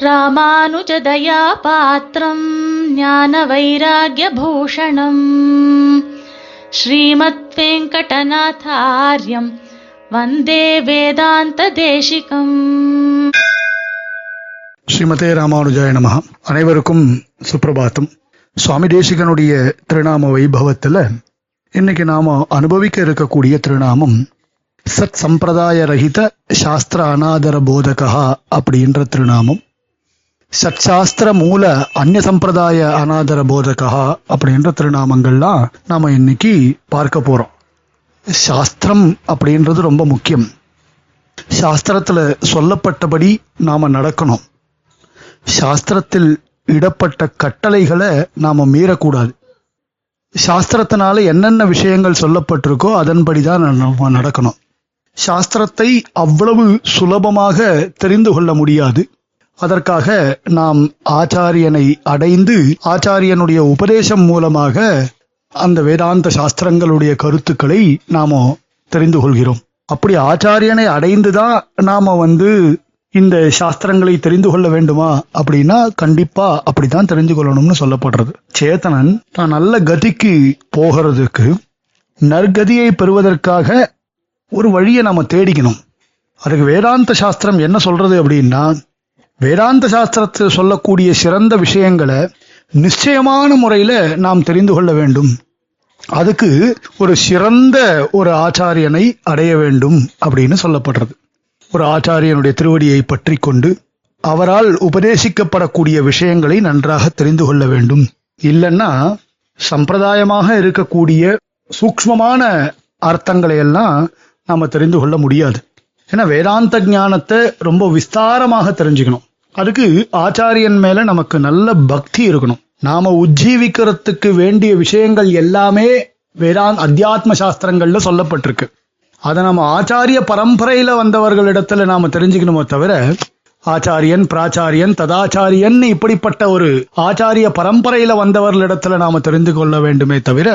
ராமானுஜதயா பாத்திரம் ஞான வைராகியபூஷணம் ஸ்ரீமத் வெங்கடநாதாரியம் வந்தே வேதாந்த தேசிகம் ஸ்ரீமதே ராமானுஜாய நம. அனைவருக்கும் சுப்பிரபாத்தம். சுவாமி தேசிகனுடைய திருநாம வைபவத்துல இன்னைக்கு நாம அனுபவிக்க இருக்கக்கூடிய திருநாமம் சத் சம்பிரதாய ரஹித சாஸ்திர அநாதர போதகா அப்படின்ற திருநாமம். சட்சாஸ்திர மூல அந்நிய சம்பிரதாய அநாதர போதகா அப்படின்ற திருநாமங்கள்லாம் நாம இன்னைக்கு பார்க்க போறோம். சாஸ்திரம் அப்படின்றது ரொம்ப முக்கியம். சாஸ்திரத்துல சொல்லப்பட்டபடி நாம நடக்கணும். சாஸ்திரத்தில் இடப்பட்ட கட்டளைகளை நாம மீறக்கூடாது. சாஸ்திரத்தினால என்னென்ன விஷயங்கள் சொல்லப்பட்டிருக்கோ அதன்படி தான் நம்ம நடக்கணும். சாஸ்திரத்தை அவ்வளவு சுலபமாக தெரிந்து கொள்ள முடியாது. அதற்காக நாம் ஆச்சாரியனை அடைந்து ஆச்சாரியனுடைய உபதேசம் மூலமாக அந்த வேதாந்த சாஸ்திரங்களுடைய கருத்துக்களை நாம தெரிந்து கொள்கிறோம். அப்படி ஆச்சாரியனை அடைந்துதான் நாம வந்து இந்த சாஸ்திரங்களை தெரிந்து கொள்ள வேண்டுமா அப்படின்னா கண்டிப்பா அப்படித்தான் தெரிந்து கொள்ளணும்னு சொல்லப்படுறது. சேத்தனன் தான் நல்ல கதிக்கு போகிறதுக்கு நற்கதியை பெறுவதற்காக ஒரு வழியை நாம தேடிக்கணும். அதுக்கு வேதாந்த சாஸ்திரம் என்ன சொல்றது அப்படின்னா வேதாந்த சாஸ்திரத்தில் சொல்லக்கூடிய சிறந்த விஷயங்களை நிச்சயமான முறையில் நாம் தெரிந்து கொள்ள வேண்டும். அதுக்கு ஒரு சிறந்த ஒரு ஆச்சாரியனை அடைய வேண்டும் அப்படின்னு சொல்லப்படுறது. ஒரு ஆச்சாரியனுடைய திருவடியை பற்றி கொண்டு அவரால் உபதேசிக்கப்படக்கூடிய விஷயங்களை நன்றாக தெரிந்து கொள்ள வேண்டும். இல்லைன்னா சம்பிரதாயமாக இருக்கக்கூடிய சூக்ஷ்மமான அர்த்தங்களை எல்லாம் நாம தெரிந்து கொள்ள முடியாது. ஏன்னா வேதாந்த ஞானத்தை ரொம்ப விஸ்தாரமாக தெரிஞ்சுக்கணும். அதுக்கு ஆச்சாரியன் மேல நமக்கு நல்ல பக்தி இருக்கணும். நாம உஜ்ஜீவிக்கிறதுக்கு வேண்டிய விஷயங்கள் எல்லாமே வேதாந்த் அத்தியாத்ம சாஸ்திரங்கள்ல சொல்லப்பட்டிருக்கு. அதை நம்ம ஆச்சாரிய பரம்பரையில வந்தவர்களிடத்துல நாம தெரிஞ்சுக்கணுமோ தவிர ஆச்சாரியன் பிராச்சாரியன் ததாச்சாரியன் இப்படிப்பட்ட ஒரு ஆச்சாரிய பரம்பரையில வந்தவர்களிடத்துல நாம தெரிந்து கொள்ள வேண்டுமே தவிர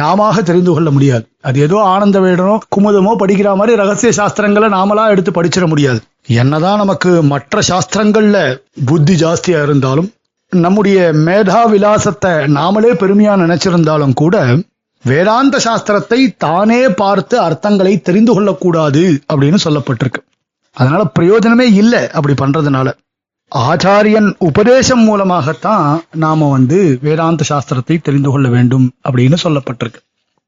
நாம தெரிந்து கொள்ள முடியாது. அது ஏதோ ஆனந்த வேடனோ குமுதமோ படிக்கிற மாதிரி ரகசிய சாஸ்திரங்களை நாமளா எடுத்து படிச்சிட முடியாது. என்னதான் நமக்கு மற்ற சாஸ்திரங்கள்ல புத்தி ஜாஸ்தியா இருந்தாலும் நம்முடைய மேதா விலாசத்தை நாமளே பெருமையா நினைச்சிருந்தாலும் கூட வேதாந்த சாஸ்திரத்தை தானே பார்த்து அர்த்தங்களை தெரிந்து கொள்ளக்கூடாது அப்படின்னு சொல்லப்பட்டிருக்கு. அதனால பிரயோஜனமே இல்லை அப்படி பண்றதுனால. ஆச்சாரியன் உபதேசம் மூலமாகத்தான் நாம வந்து வேதாந்த சாஸ்திரத்தை தெரிந்து கொள்ள வேண்டும் அப்படின்னு சொல்லப்பட்டிருக்கு.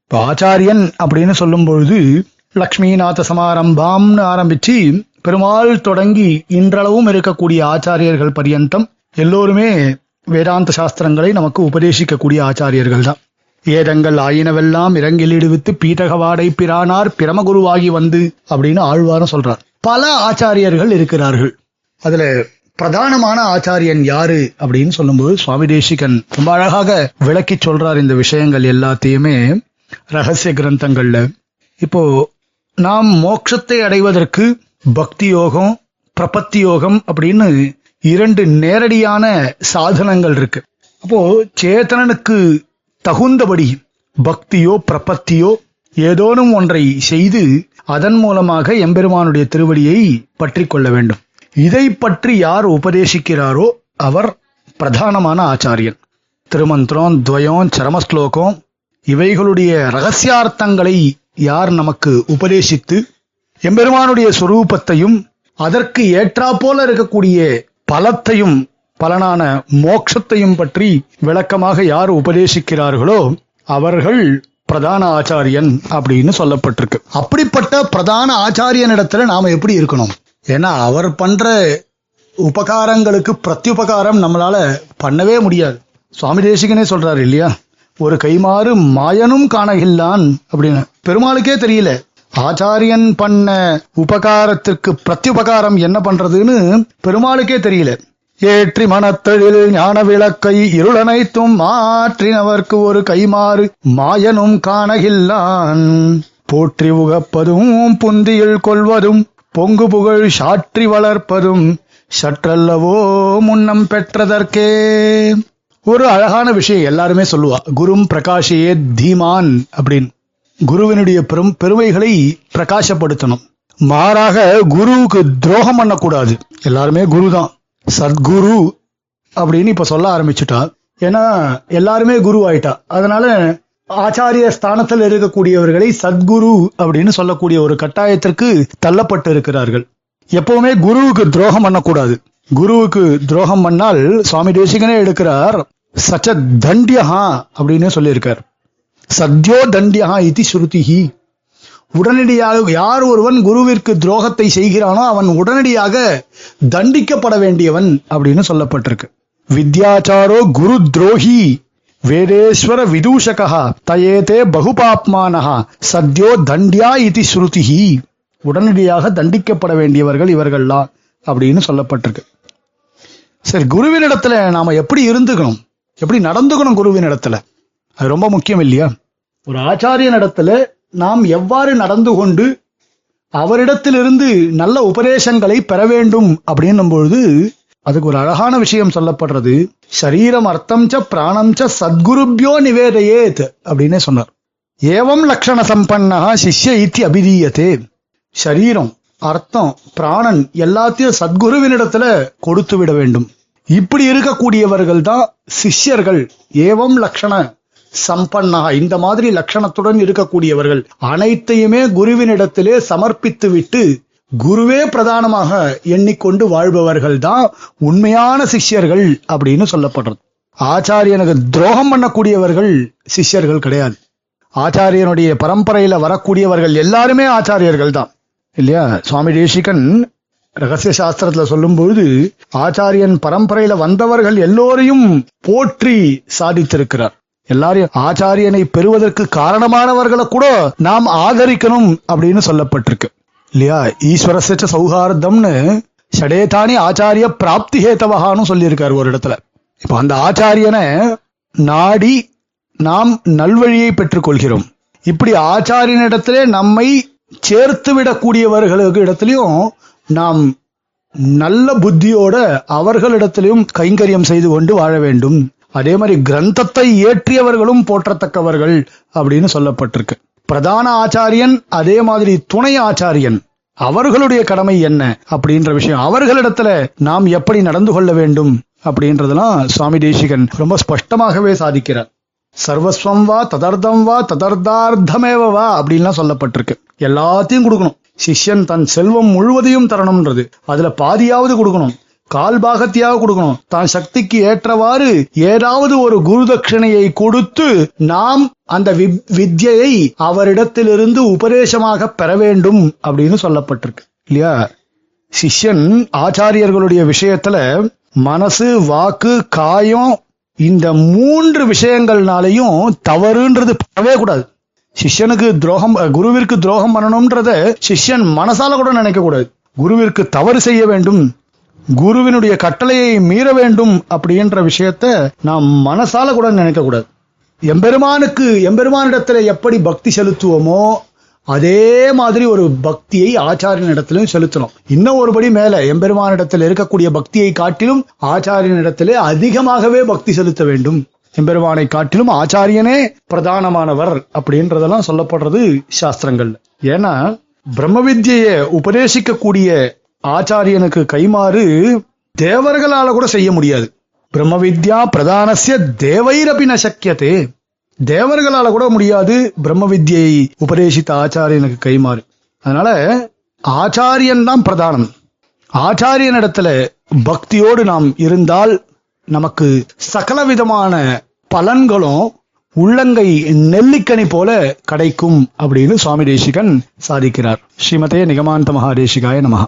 இப்போ ஆச்சாரியன் அப்படின்னு சொல்லும் பொழுது லக்ஷ்மிநாத சமாரம்பாம்னு ஆரம்பிச்சு பெருமாள் தொடங்கி இன்றளவும் இருக்கக்கூடிய ஆச்சாரியர்கள் பரியந்தம் எல்லோருமே வேதாந்த சாஸ்திரங்களை நமக்கு உபதேசிக்கக்கூடிய ஆச்சாரியர்கள் தான் ஏதங்கள் ஆயினவெல்லாம் இறங்கிலிடுவித்து பீட்டகவாடை பிரானார் பிரமகுருவாகி வந்து அப்படின்னு ஆழ்வாரம் சொல்றார். பல ஆச்சாரியர்கள் இருக்கிறார்கள். அதுல பிரதானமான ஆச்சாரியன் யாரு அப்படின்னு சொல்லும்போது சுவாமி தேசிகன் ரொம்ப அழகாக விளக்கி சொல்றார் இந்த விஷயங்கள் எல்லாத்தையுமே ரகசிய கிரந்தங்கள்ல. இப்போ நாம் மோட்சத்தை அடைவதற்கு பக்தி யோகம் பிரபத்தி யோகம் அப்படின்னு இரண்டு நேரடியான சாதனங்கள் இருக்கு. அப்போ சேத்தனனுக்கு தகுந்தபடி பக்தியோ பிரபத்தியோ ஏதோனும் ஒன்றை செய்து அதன் மூலமாக எம்பெருமானுடைய திருவடியை பற்றி கொள்ள வேண்டும். இதை பற்றி யார் உபதேசிக்கிறாரோ அவர் பிரதானமான ஆச்சாரியன். திருமந்திரம் துவயம் சரமஸ்லோகம் இவைகளுடைய ரகசியார்த்தங்களை யார் நமக்கு உபதேசித்து எம்பெருமானுடைய சொரூபத்தையும் அதற்கு ஏற்றாப்போல இருக்கக்கூடிய பலத்தையும் பலனான மோட்சத்தையும் பற்றி விளக்கமாக யார் உபதேசிக்கிறார்களோ அவர்கள் பிரதான ஆச்சாரியன் அப்படின்னு சொல்லப்பட்டிருக்கு. அப்படிப்பட்ட பிரதான ஆச்சாரியனிடத்துல நாம எப்படி இருக்கணும்? ஏன்னா அவர் பண்ற உபகாரங்களுக்கு பிரத்யுபகாரம் நம்மளால பண்ணவே முடியாது. சுவாமி தேசிகனே சொல்றாரு இல்லையா? ஒரு கைமாறு மாயனும் காணகில்லான் அப்படின்னு. பெருமாளுக்கே தெரியல. ஆச்சாரியன் பண்ண உபகாரத்திற்கு பிரத்யுபகாரம் என்ன பண்றதுன்னு பெருமாளுக்கே தெரியல. ஏற்றி மனத்தழில் ஞான விளக்கை இருளனைத்தும் மாற்றினவர்க்கு ஒரு கைமாறு மாயனும் காணகில்லான். போற்றி உகப்பதும் புந்தியில் கொள்வதும் பொங்கு புகழ் சாற்றி வளர்ப்பதும் சற்றல்லவோ முன்னம் பெற்றதற்கே. ஒரு அழகான விஷயம் எல்லாருமே சொல்லுவா குரும் பிரகாஷியே தீமான் அப்படின்னு. குருவினுடைய பெரும் பெருமைகளை பிரகாசப்படுத்தணும். மாறாக குருவுக்கு துரோகம் பண்ணக்கூடாது. எல்லாருமே குரு தான் சத்குரு அப்படின்னு இப்ப சொல்ல ஆரம்பிச்சுட்டா. ஏன்னா எல்லாருமே குரு ஆயிட்டா. அதனால ஆச்சாரிய ஸ்தானத்தில் இருக்கக்கூடியவர்களை சத்குரு அப்படின்னு சொல்லக்கூடிய ஒரு கட்டாயத்திற்கு தள்ளப்பட்டு இருக்கிறார்கள் எப்பவுமே குருவுக்கு துரோகம் பண்ணக்கூடாது. குருவுக்கு துரோகம் பண்ணால் சுவாமி தேசிகனே எடுக்கிறார் சச்ச தண்டியஹா அப்படின்னு சொல்லியிருக்கார். சத்யோ தண்டியஹா இது ஸ்ருதிஹி. உடனடியாக யார் ஒருவன் குருவிற்கு துரோகத்தை செய்கிறானோ அவன் உடனடியாக தண்டிக்கப்பட வேண்டியவன் அப்படின்னு சொல்லப்பட்டிருக்கு. வித்யாச்சாரோ குரு துரோகி வேதேஸ்வர விதூஷகா தயேதே பகுபாப்மானஹா சத்யோ தண்டியா இதி ஸ்ருதிஹி. உடனடியாக தண்டிக்கப்பட வேண்டியவர்கள் இவர்கள்லாம் அப்படின்னு சொல்லப்பட்டிருக்கு. சரி குருவினிடத்துல நாம எப்படி இருந்துக்கணும்? எப்படி நடந்துக்கணும் குருவினிடத்துல? அது ரொம்ப முக்கியம் இல்லையா? ஒரு ஆச்சாரியன் இடத்துல நாம் எவ்வாறு நடந்து கொண்டு அவரிடத்திலிருந்து நல்ல உபதேசங்களை பெற வேண்டும் அப்படின்னும் பொழுது அதுக்கு ஒரு அழகான விஷயம் சொல்லப்படுறது. சரீரம் அர்த்தம் ச பிராணம் ச சத்குருபியோ நிவேதையேத் அப்படின்னே சொன்னார். ஏவம் லக்ஷண சம்பன்னா சிஷ்ய இத்தி அபிதீயத்தே சரீரம் அர்த்தம் பிராணன் எல்லாத்தையும் சத்குருவினிடத்துல கொடுத்து விட வேண்டும். இப்படி இருக்கக்கூடியவர்கள் தான் சிஷ்யர்கள். ஏவம் லக்ஷண சம்பன்னா இந்த மாதிரி லட்சணத்துடன் இருக்கக்கூடியவர்கள் அனைத்தையுமே குருவினிடத்திலே சமர்ப்பித்து விட்டு குருவே பிரதானமாக எண்ணிக்கொண்டு வாழ்பவர்கள் தான் உண்மையான சிஷ்யர்கள் அப்படின்னு சொல்லப்படுறது. ஆச்சாரியனுக்கு துரோகம் பண்ணக்கூடியவர்கள் சிஷ்யர்கள் கிடையாது. ஆச்சாரியனுடைய பரம்பரையில வரக்கூடியவர்கள் எல்லாருமே ஆச்சாரியர்கள் தான் இல்லையா? சுவாமி தேசிகன் ரகசிய சாஸ்திரத்துல சொல்லும்போது ஆச்சாரியன் பரம்பரையில வந்தவர்கள் எல்லோரையும் போற்றி சாதித்திருக்கிறார். எல்லாரையும் ஆச்சாரியனை பெறுவதற்கு காரணமானவர்களை கூட நாம் ஆதரிக்கணும் அப்படின்னு சொல்லப்பட்டிருக்கு. இல்லையா? ஈஸ்வரசச்ச சௌஹார்தம்னு ஷடேதானி ஆச்சாரிய பிராப்தி ஹேத்தவகான்னு சொல்லியிருக்காரு ஒரு இடத்துல. இப்போ அந்த ஆச்சாரியனை நாடி நாம் நல்வழியை பெற்றுக்கொள்கிறோம். இப்படி ஆச்சாரியனிடத்திலே நம்மை சேர்த்து விடக்கூடியவர்களுக்கு இடத்துலையும் நாம் நல்ல புத்தியோட அவர்களிடத்திலையும் கைங்கரியம் செய்து கொண்டு வாழ வேண்டும். அதே மாதிரி கிரந்தத்தை ஏற்றியவர்களும் போற்றத்தக்கவர்கள் அப்படின்னு சொல்லப்பட்டிருக்கு. பிரதான ஆச்சாரியன் அதே மாதிரி துணை ஆச்சாரியன். அவர்களுடைய கடமை என்ன அப்படின்ற விஷயம் அவர்களிடத்துல நாம் எப்படி நடந்து கொள்ள வேண்டும் அப்படின்றதெல்லாம் சுவாமி தேசிகன் ரொம்ப ஸ்பஷ்டமாகவே சாதிக்கிறார். சர்வஸ்வம் வா ததர்தம் வா ததர்த்தார்த்தமேவ வா அப்படின்லாம் சொல்லப்பட்டிருக்கு. எல்லாத்தையும் கொடுக்கணும். சிஷ்யன் தன் செல்வம் முழுவதையும் தரணும்ன்றது. அதுல பாதியாவது கொடுக்கணும். கால் பாகத்தையாக கொடுக்கணும். தான் சக்திக்கு ஏற்றவாறு ஏதாவது ஒரு குரு தட்சிணையை கொடுத்து நாம் அந்த வி- வித்யையை அவரிடத்திலிருந்து உபதேசமாக பெற வேண்டும் அப்படின்னு சொல்லப்பட்டிருக்கு. இல்லையா? சிஷ்யன் ஆச்சாரியர்களுடைய விஷயத்துல மனசு வாக்கு காயம் இந்த மூன்று விஷயங்கள்னாலையும் தவறுன்றது படவே கூடாது. சிஷ்யனுக்கு துரோகம் குருவிற்கு துரோகம் பண்ணணும்ன்றத சிஷ்யன் மனசால கூட நினைக்க கூடாது குருவிற்கு தவறு செய்ய வேண்டும். குருவினுடைய கட்டளையை மீற வேண்டும் அப்படின்ற விஷயத்த நாம் மனசால கூட நினைக்க கூடாது. எம்பெருமானுக்கு எம்பெருமானிடத்துல எப்படி பக்தி செலுத்துவோமோ அதே மாதிரி ஒரு பக்தியை ஆச்சாரியனிடத்திலும் செலுத்தணும். இன்னும் ஒருபடி மேல எம்பெருமானிடத்தில் இருக்கக்கூடிய பக்தியை காட்டிலும் ஆச்சாரியனிடத்திலே அதிகமாகவே பக்தி செலுத்த வேண்டும். எம்பெருமானை காட்டிலும் ஆச்சாரியனே பிரதானமானவர் அப்படின்றதெல்லாம் சொல்லப்படுறது சாஸ்திரங்கள் ஏன்னா பிரம்ம வித்யையை உபதேசிக்கக்கூடிய ஆச்சாரியனுக்கு கைமாறு தேவர்களால கூட செய்ய முடியாது. பிரம்ம வித்யா பிரதானசிய தேவைரபி ந சக்கியத்தே தேவர்களால கூட முடியாது பிரம்ம வித்யை உபதேசித்த ஆச்சாரியனுக்கு கைமாறு. அதனால ஆச்சாரியன் தான் பிரதானம். ஆச்சாரியனிடத்துல பக்தியோடு நாம் இருந்தால் நமக்கு சகல விதமான பலன்களும் உள்ளங்கை நெல்லிக்கனி போல கிடைக்கும் அப்படின்னு சுவாமி தேசிகன் சாதிக்கிறார். ஸ்ரீமதே நிகமாந்த மகாதேசிகாய நமகா